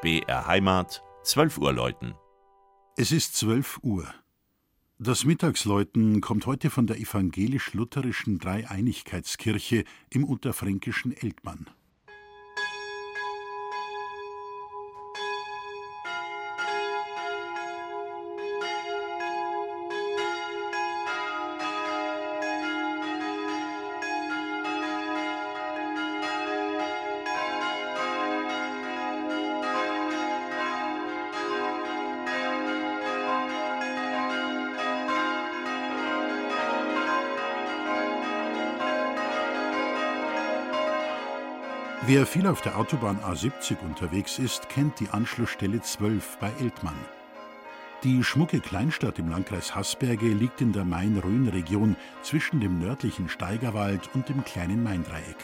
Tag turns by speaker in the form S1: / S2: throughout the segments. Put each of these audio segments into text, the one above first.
S1: BR Heimat, 12 Uhr läuten.
S2: Es ist 12 Uhr. Das Mittagsläuten kommt heute von der evangelisch-lutherischen Dreieinigkeitskirche im unterfränkischen Eltmann. Wer viel auf der Autobahn A70 unterwegs ist, kennt die Anschlussstelle 12 bei Eltmann. Die schmucke Kleinstadt im Landkreis Haßberge liegt in der Main-Rhön-Region zwischen dem nördlichen Steigerwald und dem kleinen Maindreieck.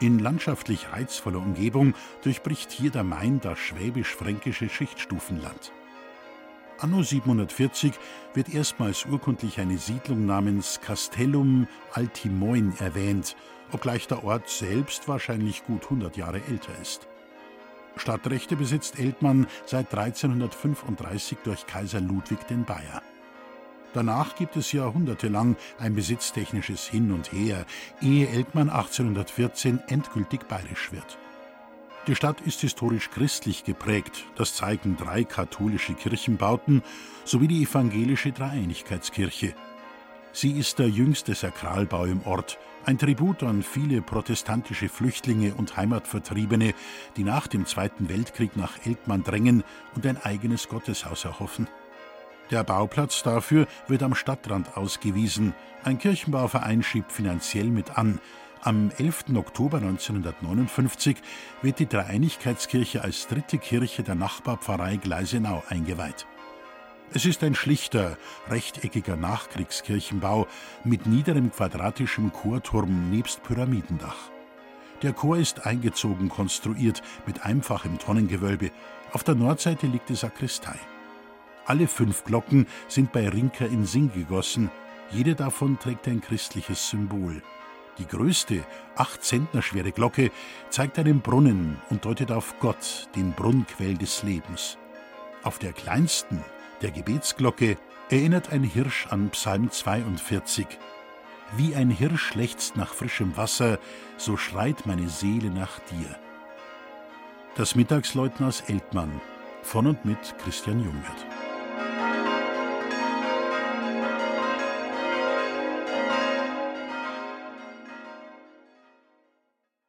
S2: In landschaftlich reizvoller Umgebung durchbricht hier der Main das schwäbisch-fränkische Schichtstufenland. Anno 740 wird erstmals urkundlich eine Siedlung namens Castellum Altimoin erwähnt, obgleich der Ort selbst wahrscheinlich gut 100 Jahre älter ist. Stadtrechte besitzt Eltmann seit 1335 durch Kaiser Ludwig den Bayer. Danach gibt es jahrhundertelang ein besitztechnisches Hin und Her, ehe Eltmann 1814 endgültig bayerisch wird. Die Stadt ist historisch christlich geprägt, das zeigen drei katholische Kirchenbauten sowie die evangelische Dreieinigkeitskirche. Sie ist der jüngste Sakralbau im Ort, ein Tribut an viele protestantische Flüchtlinge und Heimatvertriebene, die nach dem Zweiten Weltkrieg nach Eltmann drängen und ein eigenes Gotteshaus erhoffen. Der Bauplatz dafür wird am Stadtrand ausgewiesen. Ein Kirchenbauverein schiebt finanziell mit an. Am 11. Oktober 1959 wird die Dreieinigkeitskirche als dritte Kirche der Nachbarpfarrei Gleisenau eingeweiht. Es ist ein schlichter, rechteckiger Nachkriegskirchenbau mit niederem quadratischem Chorturm nebst Pyramidendach. Der Chor ist eingezogen konstruiert mit einfachem Tonnengewölbe. Auf der Nordseite liegt die Sakristei. Alle fünf Glocken sind bei Rinker in Sing gegossen. Jede davon trägt ein christliches Symbol. Die größte, acht Zentner schwere Glocke zeigt einen Brunnen und deutet auf Gott, den Brunnquell des Lebens. Auf der kleinsten, der Gebetsglocke, erinnert ein Hirsch an Psalm 42. Wie ein Hirsch lechzt nach frischem Wasser, so schreit meine Seele nach dir. Das Mittagsläuten aus Eltmann von und mit Christian Jungwirth.